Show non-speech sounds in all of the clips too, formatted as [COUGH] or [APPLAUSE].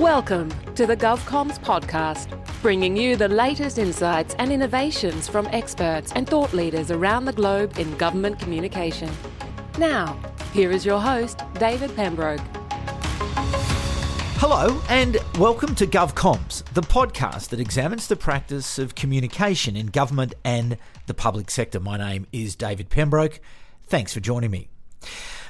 Welcome to the GovComms podcast, bringing you the latest insights and innovations from experts and thought leaders around the globe in government communication. Now, here is your host, David Pembroke. Hello, and welcome to GovComms, the podcast that examines the practice of communication in government and the public sector. My name is David Pembroke. Thanks for joining me.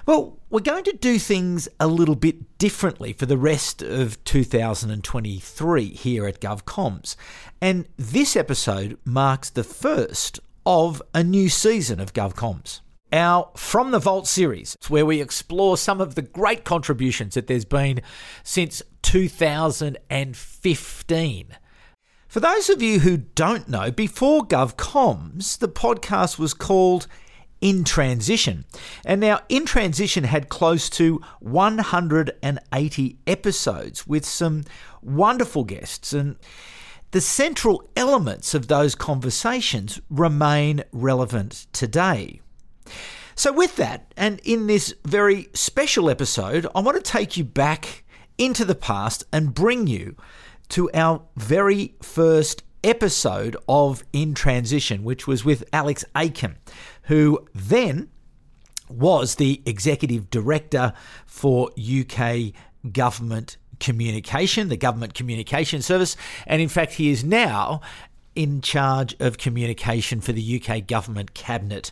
Well, we're going to do things a little bit differently for the rest of 2023 here at GovComms. And this episode marks the first of a new season of GovComms. Our From the Vault series, where we explore some of the great contributions that there's been since 2015. For those of you who don't know, before GovComms, the podcast was called in Transition. And now, In Transition had close to 180 episodes with some wonderful guests. And the central elements of those conversations remain relevant today. So, with that, and in this very special episode, I want to take you back into the past and bring you to our very first episode of In Transition, which was with Alex Aiken, who then was the executive director for UK government communication, the government communication service, and in fact, he is now in charge of communication for the UK government cabinet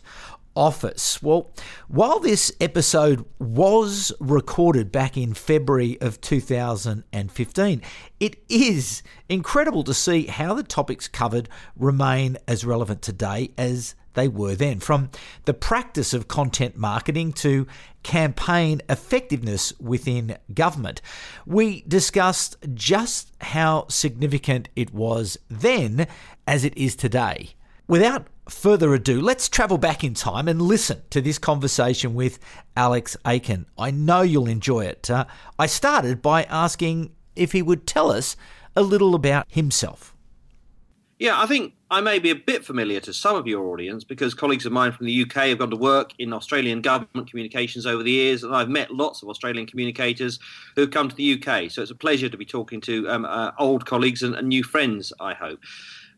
office. Well, while this episode was recorded back in February of 2015, it is incredible to see how the topics covered remain as relevant today as they were then. From the practice of content marketing to campaign effectiveness within government, we discussed just how significant it was then as it is today. Without further ado, let's travel back in time and listen to this conversation with Alex Aiken. I know you'll enjoy it. Uh, I started by asking if he would tell us a little about himself. Yeah, I think I may be a bit familiar to some of your audience because colleagues of mine from the UK have gone to work in Australian government communications over the years, and I've met lots of Australian communicators who have come to the UK. So it's a pleasure to be talking to um, uh, old colleagues and, and new friends, I hope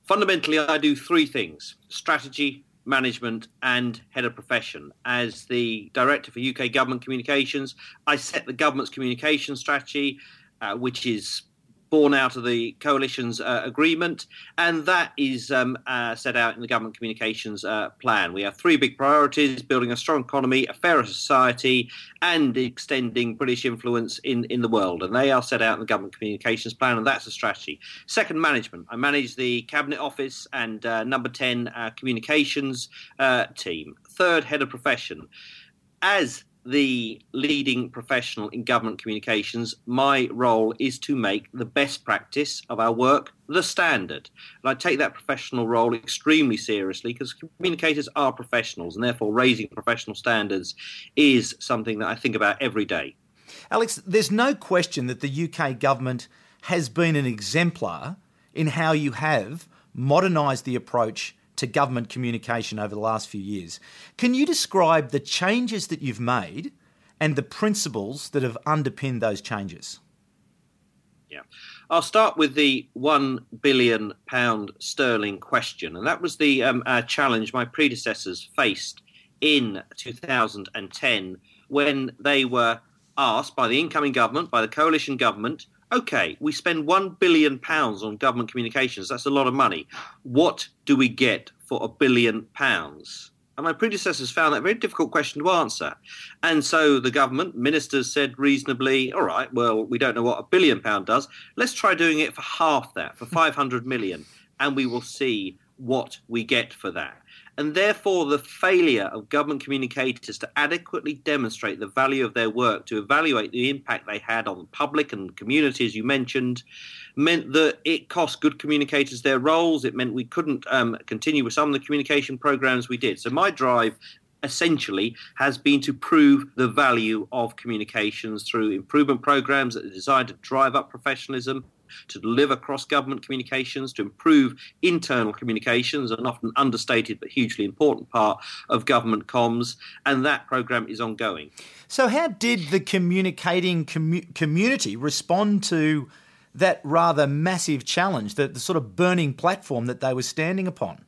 fundamentally, I do three things strategy, management, and head of profession. As the director for UK government communications, I set the government's communication strategy, uh, which is born out of the coalition's uh, agreement, and that is um, uh, set out in the government communications uh, plan. We have three big priorities building a strong economy, a fairer society, and extending British influence in, in the world. And they are set out in the government communications plan, and that's a strategy. Second, management. I manage the Cabinet Office and uh, number 10 uh, communications uh, team. Third, head of profession. As the leading professional in government communications, my role is to make the best practice of our work the standard. And I take that professional role extremely seriously because communicators are professionals, and therefore raising professional standards is something that I think about every day. Alex, there's no question that the UK government has been an exemplar in how you have modernised the approach to government communication over the last few years. Can you describe the changes that you've made and the principles that have underpinned those changes? Yeah. I'll start with the one billion pound sterling question, and that was the um, uh, challenge my predecessors faced in 2010 when they were asked by the incoming government, by the coalition government, okay, we spend one billion pounds on government communications. That's a lot of money. What do we get for a billion pounds? And my predecessors found that a very difficult question to answer. And so the government, ministers said reasonably, all right, well, we don't know what a billion pound does. Let's try doing it for half that, for [LAUGHS] 500 million, and we will see what we get for that and therefore the failure of government communicators to adequately demonstrate the value of their work, to evaluate the impact they had on the public and communities you mentioned, meant that it cost good communicators their roles. It meant we couldn't um, continue with some of the communication programs we did. So my drive essentially has been to prove the value of communications through improvement programs that are designed to drive up professionalism to deliver cross government communications, to improve internal communications, an often understated but hugely important part of government comms. And that program is ongoing. So, how did the communicating commu- community respond to that rather massive challenge, the, the sort of burning platform that they were standing upon?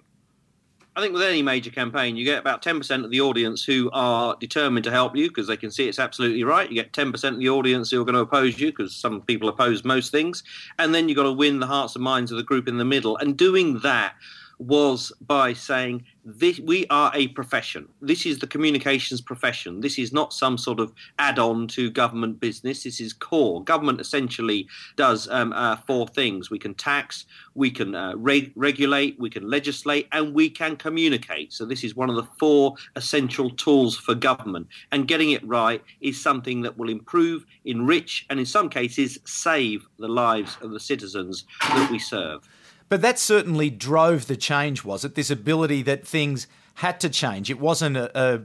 I think with any major campaign, you get about 10% of the audience who are determined to help you because they can see it's absolutely right. You get 10% of the audience who are going to oppose you because some people oppose most things. And then you've got to win the hearts and minds of the group in the middle. And doing that was by saying this, we are a profession. This is the communications profession. This is not some sort of add-on to government business. This is core. Government essentially does um, uh, four things: we can tax, we can uh, reg- regulate, we can legislate, and we can communicate. So this is one of the four essential tools for government. And getting it right is something that will improve, enrich, and in some cases save the lives of the citizens that we serve. But that certainly drove the change, was it? This ability that things had to change. It wasn't a, a,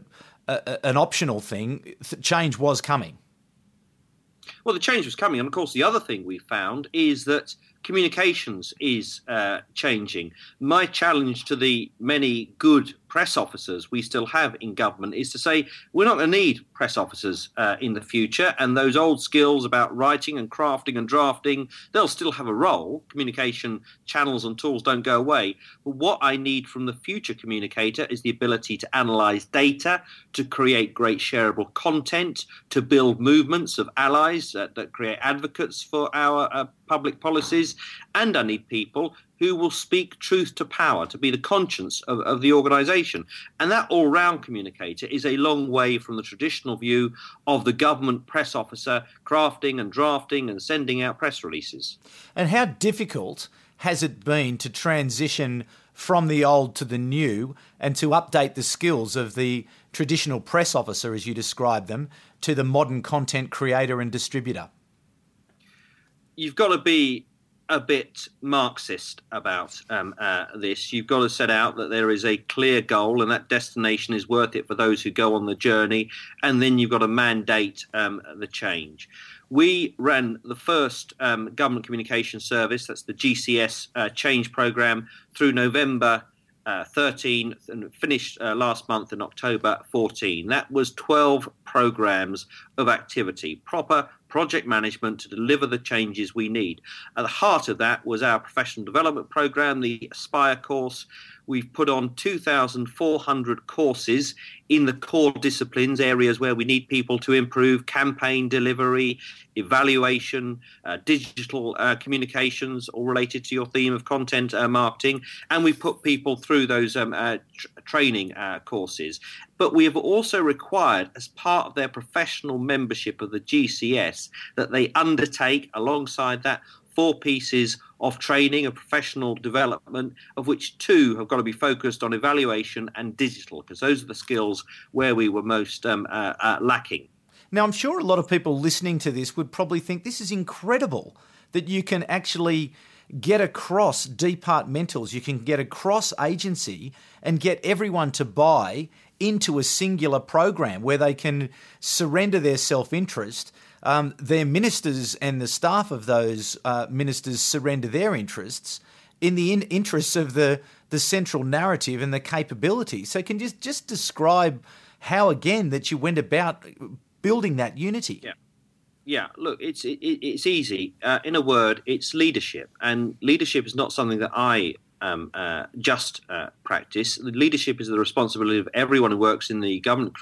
a, an optional thing. Change was coming. Well, the change was coming. And of course, the other thing we found is that communications is uh, changing. My challenge to the many good press officers we still have in government is to say we're not going to need press officers uh, in the future, and those old skills about writing and crafting and drafting they'll still have a role. Communication channels and tools don't go away. But what I need from the future communicator is the ability to analyze data, to create great shareable content, to build movements of allies that, create advocates for our uh, public policies, and I need people who will speak truth to power, to be the conscience of, of the organisation. And that all round communicator is a long way from the traditional view of the government press officer crafting and drafting and sending out press releases. And how difficult has it been to transition from the old to the new and to update the skills of the traditional press officer, as you describe them, to the modern content creator and distributor? You've got to be a bit Marxist about um, uh, this. You've got to set out that there is a clear goal, and that destination is worth it for those who go on the journey, and then you've got to mandate um, the change. We ran the first um, government communication service, that's the GCS uh, change program, through November uh, 13 and finished uh, last month in October 14. That was 12 programs of activity, proper project management to deliver the changes we need. At the heart of that was our professional development program, the Aspire course. We've put on 2,400 courses in the core disciplines, areas where we need people to improve campaign delivery, evaluation, uh, digital uh, communications, all related to your theme of content uh, marketing. And we put people through those um, uh, tr- training uh, courses. But we have also required, as part of their professional membership of the GCS, that they undertake alongside that four pieces of training and professional development, of which two have got to be focused on evaluation and digital, because those are the skills where we were most um, uh, uh, lacking. Now, I'm sure a lot of people listening to this would probably think this is incredible that you can actually get across departmentals, you can get across agency and get everyone to buy into a singular program where they can surrender their self interest um, their ministers and the staff of those uh, ministers surrender their interests in the in- interests of the the central narrative and the capability. So, can you just just describe how again that you went about building that unity? Yeah. Yeah, look, it's it, it's easy. Uh, in a word, it's leadership, and leadership is not something that I um, uh, just uh, practice. Leadership is the responsibility of everyone who works in the government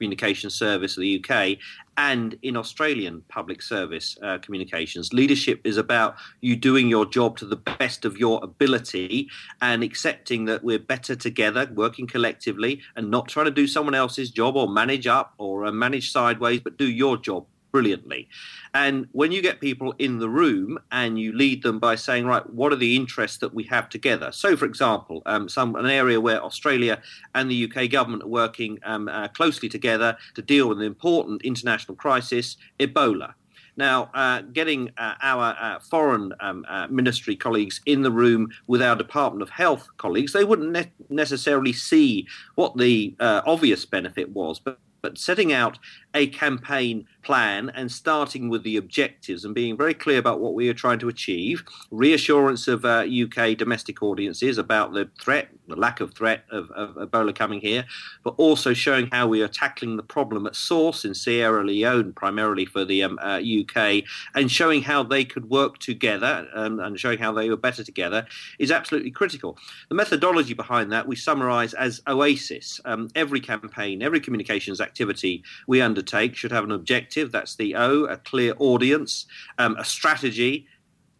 communication service of the UK and in Australian public service uh, communications. Leadership is about you doing your job to the best of your ability and accepting that we're better together, working collectively, and not trying to do someone else's job or manage up or uh, manage sideways, but do your job brilliantly. And when you get people in the room and you lead them by saying, right, what are the interests that we have together? So, for example, um, some an area where Australia and the UK government are working um, uh, closely together to deal with an important international crisis, Ebola. Now, uh, getting uh, our uh, foreign um, uh, ministry colleagues in the room with our Department of Health colleagues, they wouldn't ne- necessarily see what the uh, obvious benefit was, but but setting out a campaign plan and starting with the objectives and being very clear about what we are trying to achieve, reassurance of uh, UK domestic audiences about the threat, the lack of threat of, of, Ebola coming here, but also showing how we are tackling the problem at source in Sierra Leone, primarily for the um, uh, UK, and showing how they could work together um, and showing how they were better together is absolutely critical. The methodology behind that we summarise as OASIS. Um, every campaign, every communications activity we undertake should have an objective. That's the O, a clear audience, um, a strategy,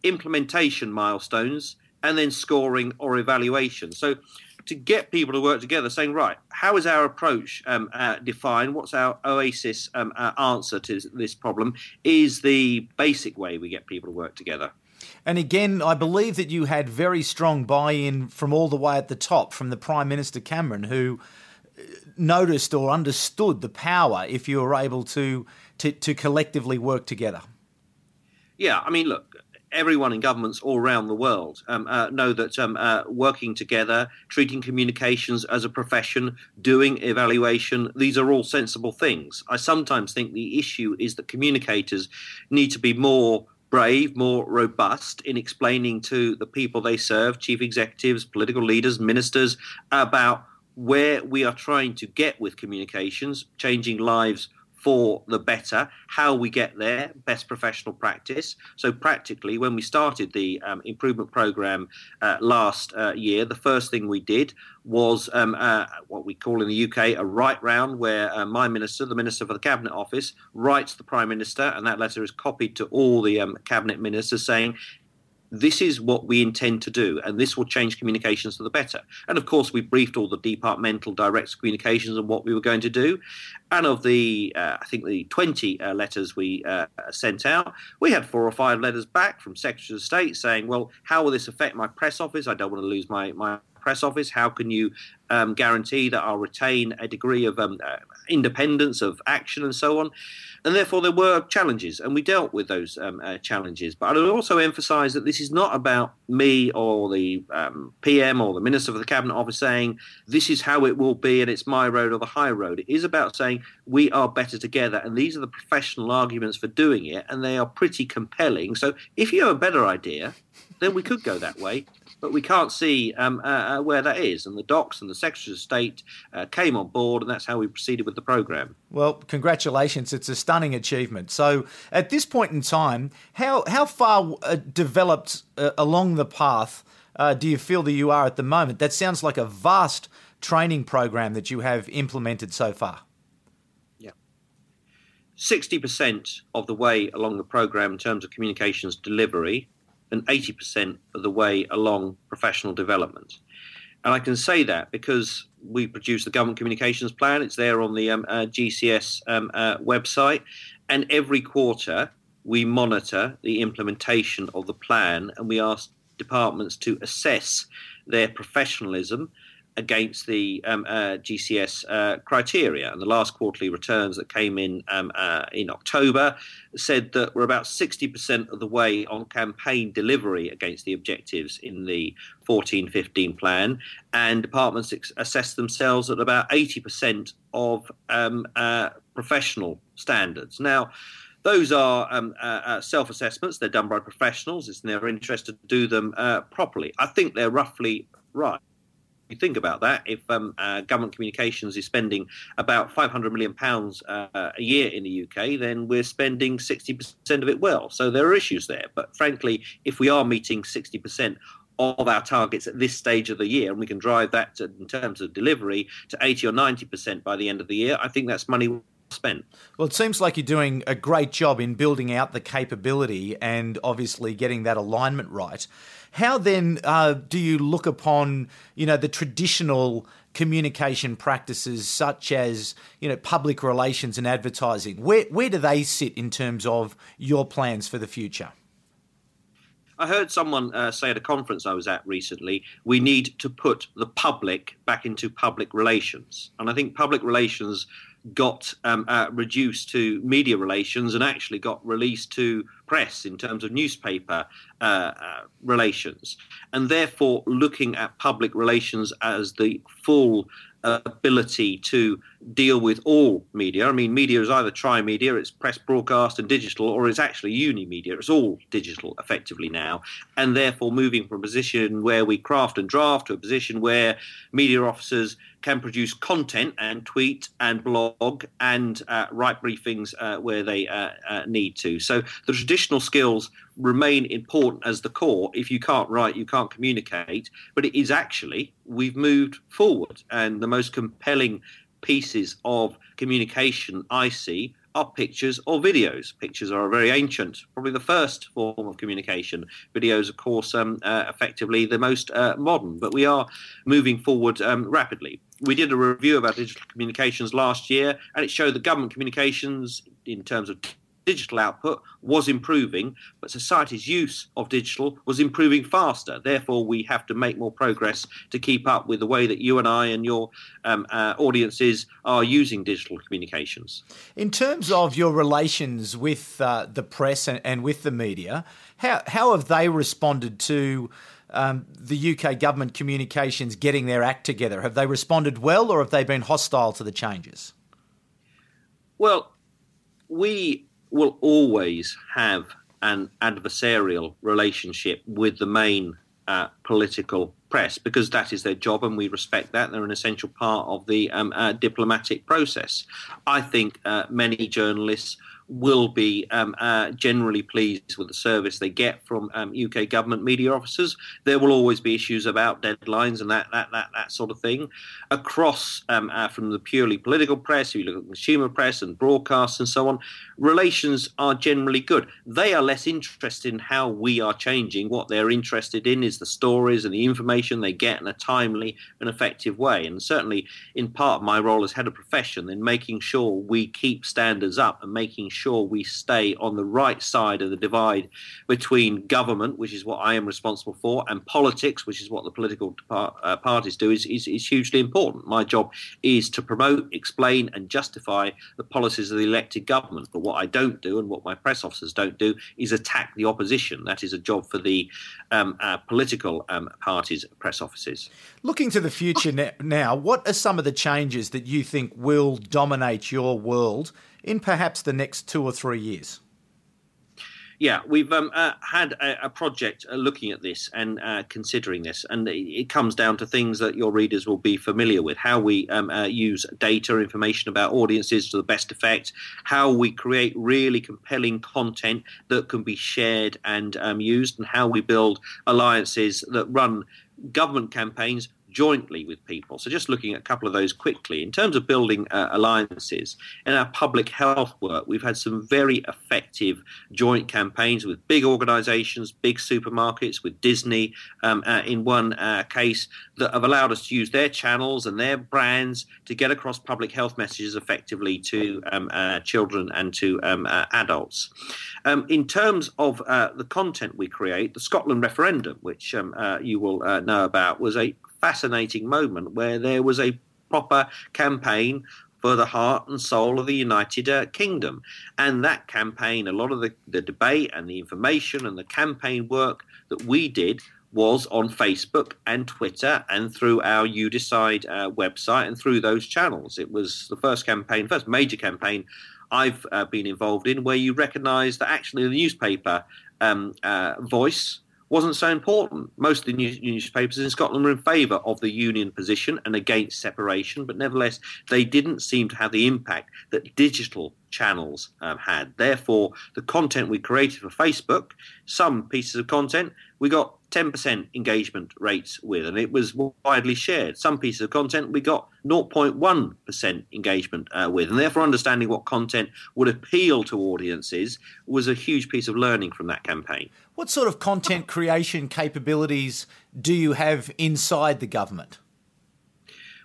implementation milestones, and then scoring or evaluation. So to get people to work together, saying, right, how is our approach um, uh, defined? What's our OASIS um, uh, answer to this problem? Is the basic way we get people to work together. And again, I believe that you had very strong buy in from all the way at the top, from the Prime Minister Cameron, who noticed or understood the power if you were able to, to, to collectively work together. Yeah, I mean, look, everyone in governments all around the world um, uh, know that um, uh, working together, treating communications as a profession, doing evaluation, these are all sensible things. I sometimes think the issue is that communicators need to be more brave, more robust in explaining to the people they serve, chief executives, political leaders, ministers, about where we are trying to get with communications, changing lives for the better. How we get there, best professional practice. So, practically, when we started the um, improvement program uh, last uh, year, the first thing we did was um, uh, what we call in the UK a write round, where uh, my minister, the minister for the cabinet office, writes the prime minister, and that letter is copied to all the um, cabinet ministers saying, this is what we intend to do, and this will change communications for the better. And of course, we briefed all the departmental direct communications on what we were going to do. And of the, uh, I think the 20 uh, letters we uh, sent out, we had four or five letters back from Secretary of State saying, well, how will this affect my press office? I don't want to lose my, my press office? How can you um, guarantee that I'll retain a degree of um, uh, independence of action and so on? And therefore, there were challenges, and we dealt with those um, uh, challenges. But I would also emphasise that this is not about me or the um, PM or the Minister for the Cabinet Office saying this is how it will be and it's my road or the high road. It is about saying we are better together, and these are the professional arguments for doing it, and they are pretty compelling. So if you have a better idea, then we could go that way but we can't see um, uh, uh, where that is. And the docs and the Secretary of State uh, came on board, and that's how we proceeded with the program. Well, congratulations! It's a stunning achievement. So, at this point in time, how how far uh, developed uh, along the path uh, do you feel that you are at the moment? That sounds like a vast training program that you have implemented so far. Yeah. 60% of the way along the program in terms of communications delivery and 80% of the way along professional development. And I can say that because we produce the government communications plan. It's there on the um, uh, GCS um, uh, website. And every quarter, we monitor the implementation of the plan and we ask departments to assess their professionalism against the um, uh, GCS uh, criteria. And the last quarterly returns that came in um, uh, in October said that we're about 60% of the way on campaign delivery against the objectives in the 14 15 plan. And departments ex- assess themselves at about 80% of um, uh, professional standards. Now, those are um, uh, uh, self assessments. They're done by professionals. It's in their interest to do them uh, properly. I think they're roughly right you think about that, if um, uh, government communications is spending about 500 million pounds uh, a year in the UK, then we're spending 60% of it well. So there are issues there. But frankly, if we are meeting 60% of our targets at this stage of the year, and we can drive that to, in terms of delivery to 80 or 90% by the end of the year, I think that's money spent. Well, it seems like you're doing a great job in building out the capability and obviously getting that alignment right. How then uh, do you look upon, you know, the traditional communication practices such as, you know, public relations and advertising? Where where do they sit in terms of your plans for the future? I heard someone uh, say at a conference I was at recently, we need to put the public back into public relations. And I think public relations got um, uh, reduced to media relations and actually got released to press in terms of newspaper uh, uh, relations. And therefore, looking at public relations as the full ability to deal with all media. I mean, media is either tri media, it's press, broadcast, and digital, or it's actually uni media. It's all digital effectively now. And therefore, moving from a position where we craft and draft to a position where media officers can produce content and tweet and blog and uh, write briefings uh, where they uh, uh need to. So the traditional skills remain important as the core. If you can't write, you can't communicate. But it is actually, we've moved forward. And the most compelling pieces of communication I see are pictures or videos. Pictures are very ancient, probably the first form of communication. Videos, of course, um, uh, effectively the most uh, modern, but we are moving forward um, rapidly. We did a review about digital communications last year, and it showed that government communications, in terms of digital output was improving, but society's use of digital was improving faster. Therefore, we have to make more progress to keep up with the way that you and I and your um, uh, audiences are using digital communications. In terms of your relations with uh, the press and, and, with the media, how, how have they responded to? Um, the UK government communications getting their act together? Have they responded well or have they been hostile to the changes? Well, we will always have an adversarial relationship with the main uh, political press because that is their job and we respect that. They're an essential part of the um, uh, diplomatic process. I think uh, many journalists will be um, uh, generally pleased with the service they get from um, UK government media officers. There will always be issues about deadlines and that that that, that sort of thing. Across um, uh, from the purely political press, if you look at consumer press and broadcasts and so on, relations are generally good. They are less interested in how we are changing. What they're interested in is the stories and the information they get in a timely and effective way. And certainly, in part of my role as head of profession, in making sure we keep standards up and making sure sure we stay on the right side of the divide between government, which is what I am responsible for, and politics, which is what the political par- uh, parties do, is, is, is hugely important. My job is to promote, explain, and justify the policies of the elected government. But what I don't do, and what my press officers don't do, is attack the opposition. That is a job for the um, uh, political um, parties' press offices. Looking to the future now, what are some of the changes that you think will dominate your world in perhaps the next two or three years? Yeah, we've um, uh, had a, a project uh, looking at this and uh, considering this, and it, comes down to things that your readers will be familiar with: how we um, uh, use data, information about audiences to the best effect, how we create really compelling content that can be shared and um, used, and how we build alliances that run government campaigns jointly with people. So, just looking at a couple of those quickly, in terms of building uh, alliances in our public health work, we've had some very effective joint campaigns with big organisations, big supermarkets, with Disney um, uh, in one uh, case that have allowed us to use their channels and their brands to get across public health messages effectively to um, uh, children and to um, uh, adults. Um, in terms of uh, the content we create, the Scotland referendum, which um, you will know about, was a fascinating moment where there was a proper campaign for the heart and soul of the United uh, Kingdom. And that campaign, a lot of the, the debate and the information and the campaign work that we did was on Facebook and Twitter and through our You Decide uh, website and through those channels. It was the first campaign, first major campaign I've uh, been involved in where you recognise that actually the newspaper um, uh, voice wasn't so important. Most of the newspapers in Scotland were in favour of the union position and against separation, but nevertheless, they didn't seem to have the impact that digital channels um, had. Therefore, the content we created for Facebook, some pieces of content, we got 10% engagement rates with, and it was widely shared. Some pieces of content we got 0.1% engagement uh, with, and therefore understanding what content would appeal to audiences was a huge piece of learning from that campaign. What sort of content creation capabilities do you have inside the government?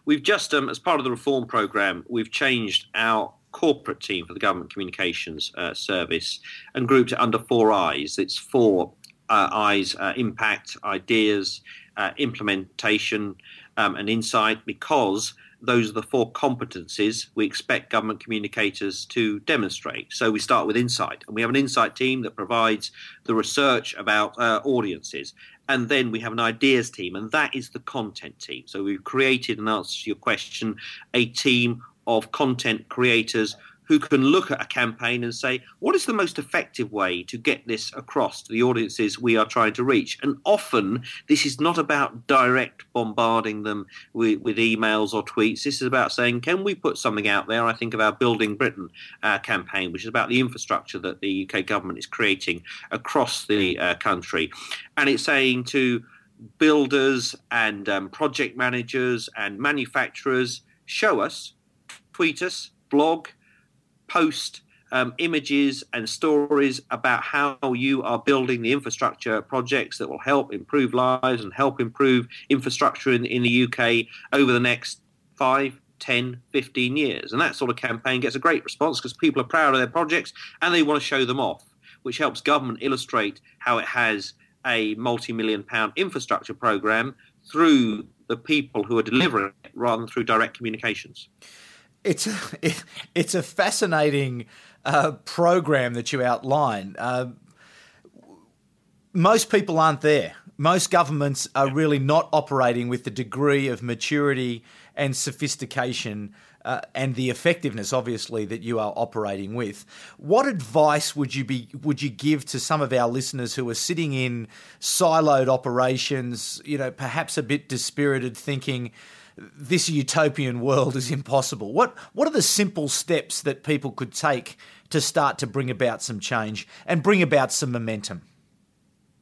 We've just, um, as part of the reform program, we've changed our corporate team for the government communications uh, service and grouped it under four eyes. It's four uh, eyes: uh, impact, ideas, uh, implementation, um, and insight, because those are the four competencies we expect government communicators to demonstrate. So we start with insight, and we have an insight team that provides the research about uh, audiences and then we have an ideas team, and that is the content team. So we've created, and answer to your question, a team of content creators who can look at a campaign and say, what is the most effective way to get this across to the audiences we are trying to reach? And often this is not about direct bombarding them with, with emails or tweets. This is about saying, can we put something out there? I think of our Building Britain uh, campaign, which is about the infrastructure that the UK government is creating across the uh, country. And it's saying to builders and um, project managers and manufacturers, show us, tweet us, blog, post um, images and stories about how you are building the infrastructure projects that will help improve lives and help improve infrastructure in, in the UK over the next five, 10, 15 years. And that sort of campaign gets a great response because people are proud of their projects and they want to show them off, which helps government illustrate how it has a multi million pound infrastructure program through the people who are delivering it rather than through direct communications it's a, it, [LAUGHS] it's a fascinating uh, program that you outline. Uh, most people aren't there. Most governments are really not operating with the degree of maturity and sophistication uh, and the effectiveness, obviously, that you are operating with. What advice would you be would you give to some of our listeners who are sitting in siloed operations, you know, perhaps a bit dispirited, thinking, this utopian world is impossible. What what are the simple steps that people could take to start to bring about some change and bring about some momentum?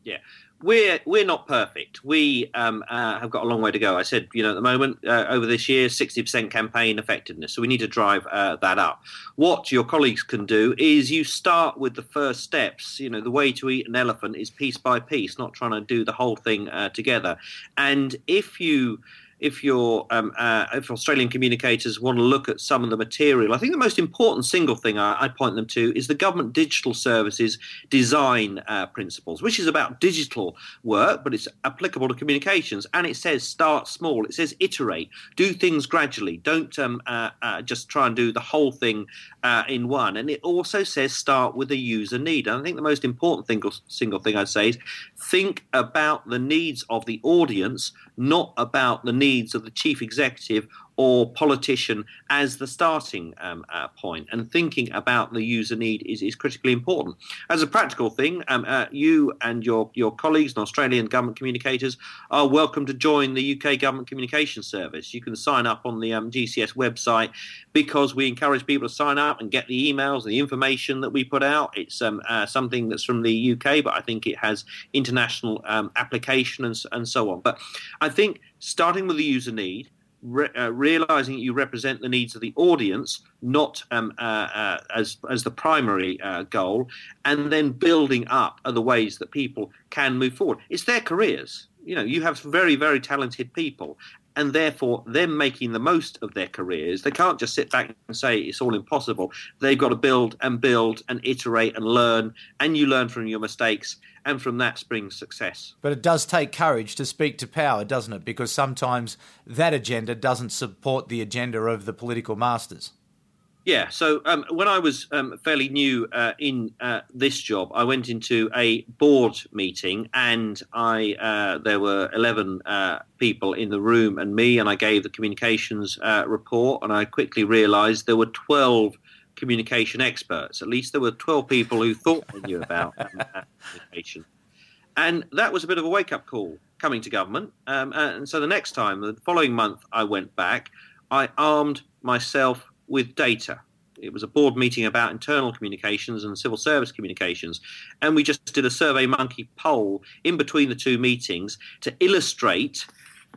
Yeah, we're we're not perfect. We um, uh, have got a long way to go. I said, you know, at the moment uh, over this year, sixty percent campaign effectiveness. So we need to drive uh, that up. What your colleagues can do is you start with the first steps. You know, the way to eat an elephant is piece by piece, not trying to do the whole thing uh, together. And if you if you're um, uh, if Australian communicators want to look at some of the material, I think the most important single thing I, I point them to is the government digital services design uh, principles, which is about digital work, but it's applicable to communications. And it says start small. It says iterate, do things gradually. Don't um, uh, uh just try and do the whole thing uh, in one. And it also says start with a user need. And I think the most important thing, single thing I'd say is think about the needs of the audience, not about the needs needs of the chief executive or politician as the starting um, uh, point, and thinking about the user need is, is critically important. As a practical thing, um, uh, you and your, your colleagues and Australian government communicators are welcome to join the UK Government Communication Service. You can sign up on the um, GCS website because we encourage people to sign up and get the emails and the information that we put out. It's um, uh, something that's from the UK, but I think it has international um, application and, and so on. But I think starting with the user need, re- uh, realizing you represent the needs of the audience, not um, uh, uh, as as the primary uh, goal, and then building up other ways that people can move forward. It's their careers. You know, you have very very talented people, and therefore them making the most of their careers. They can't just sit back and say it's all impossible. They've got to build and build and iterate and learn, and you learn from your mistakes, and from that springs success. But it does take courage to speak to power, doesn't it? Because sometimes that agenda doesn't support the agenda of the political masters. Yeah, so um, when I was um, fairly new uh, in uh, this job, I went into a board meeting, and I uh, there were eleven uh, people in the room, and me, and I gave the communications uh, report, and I quickly realised there were twelve communication experts. At least there were twelve people who thought they knew about um, [LAUGHS] communication, and that was a bit of a wake up call coming to government. Um, and so the next time, the following month, I went back. I armed myself with data. It was a board meeting about internal communications and civil service communications. And we just did a Survey Monkey poll in between the two meetings to illustrate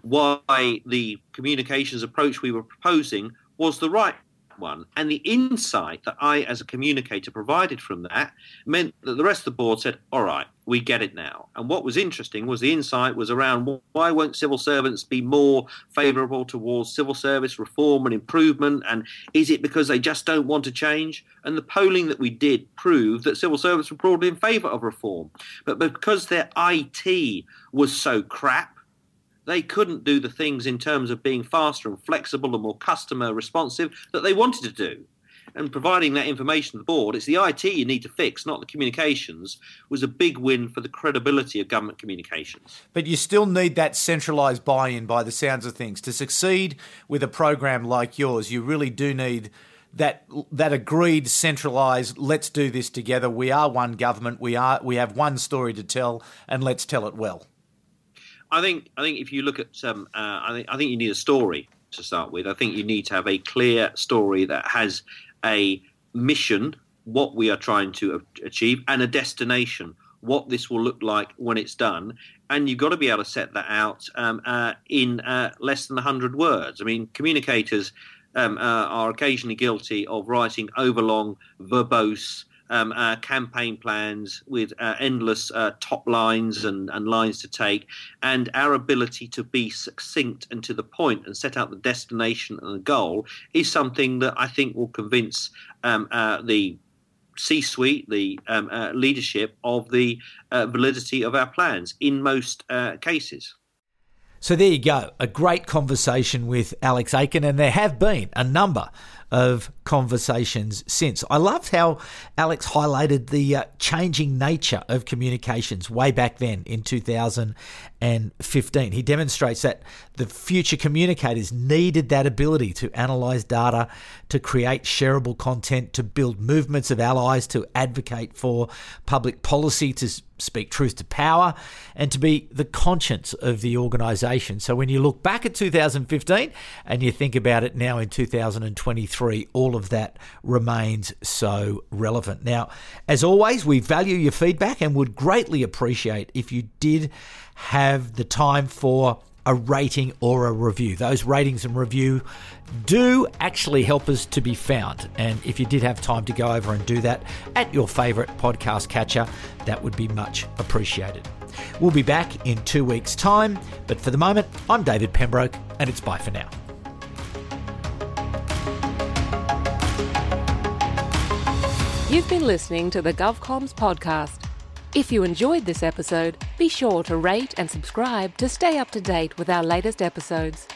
why the communications approach we were proposing was the right one. And the insight that I, as a communicator, provided from that meant that the rest of the board said, all right, we get it now. And what was interesting was the insight was around why won't civil servants be more favourable towards civil service reform and improvement? And is it because they just don't want to change? And the polling that we did proved that civil servants were broadly in favour of reform. But because their IT was so crap, they couldn't do the things in terms of being faster and flexible and more customer responsive that they wanted to do. and providing that information to the board. It's the IT you need to fix, not the communications. Was a big win for the credibility of government communications. But you still need that centralised buy-in, by the sounds of things, to succeed with a program like yours. You really do need that that agreed centralized let's do this together we are one government we are we have one story to tell and let's tell it well i think i think if you look at um, uh, I think i think you need a story to start with. I think you need to have a clear story that has a mission what we are trying to achieve and a destination what this will look like when it's done. And you've got to be able to set that out um, uh, in uh, less than 100 words. I mean communicators um, uh, are occasionally guilty of writing overlong, verbose um, uh, campaign plans with uh, endless uh, top lines and, and, lines to take, and our ability to be succinct and to the point and set out the destination and the goal is something that I think will convince um, uh, the C-suite, the um, uh, leadership of the validity of our plans in most cases. So there you go, a great conversation with Alex Aiken, and there have been a number of conversations since. I loved how Alex highlighted the uh, changing nature of communications way back then in 2015. He demonstrates that the future communicators needed that ability to analyze data, to create shareable content, to build movements of allies, to advocate for public policy, to speak truth to power, and to be the conscience of the organisation. So when you look back at 2015 and you think about it now in 2023, all of that remains so relevant. Now, as always, we value your feedback and would greatly appreciate if you did have the time for a rating or a review. Those ratings and review do actually help us to be found. And if you did have time to go over and do that at your favourite podcast catcher, that would be much appreciated. We'll be back in two weeks' time, but for the moment, I'm David Pembroke, and it's bye for now. You've been listening to the GovComms podcast. If you enjoyed this episode, be sure to rate and subscribe to stay up to date with our latest episodes.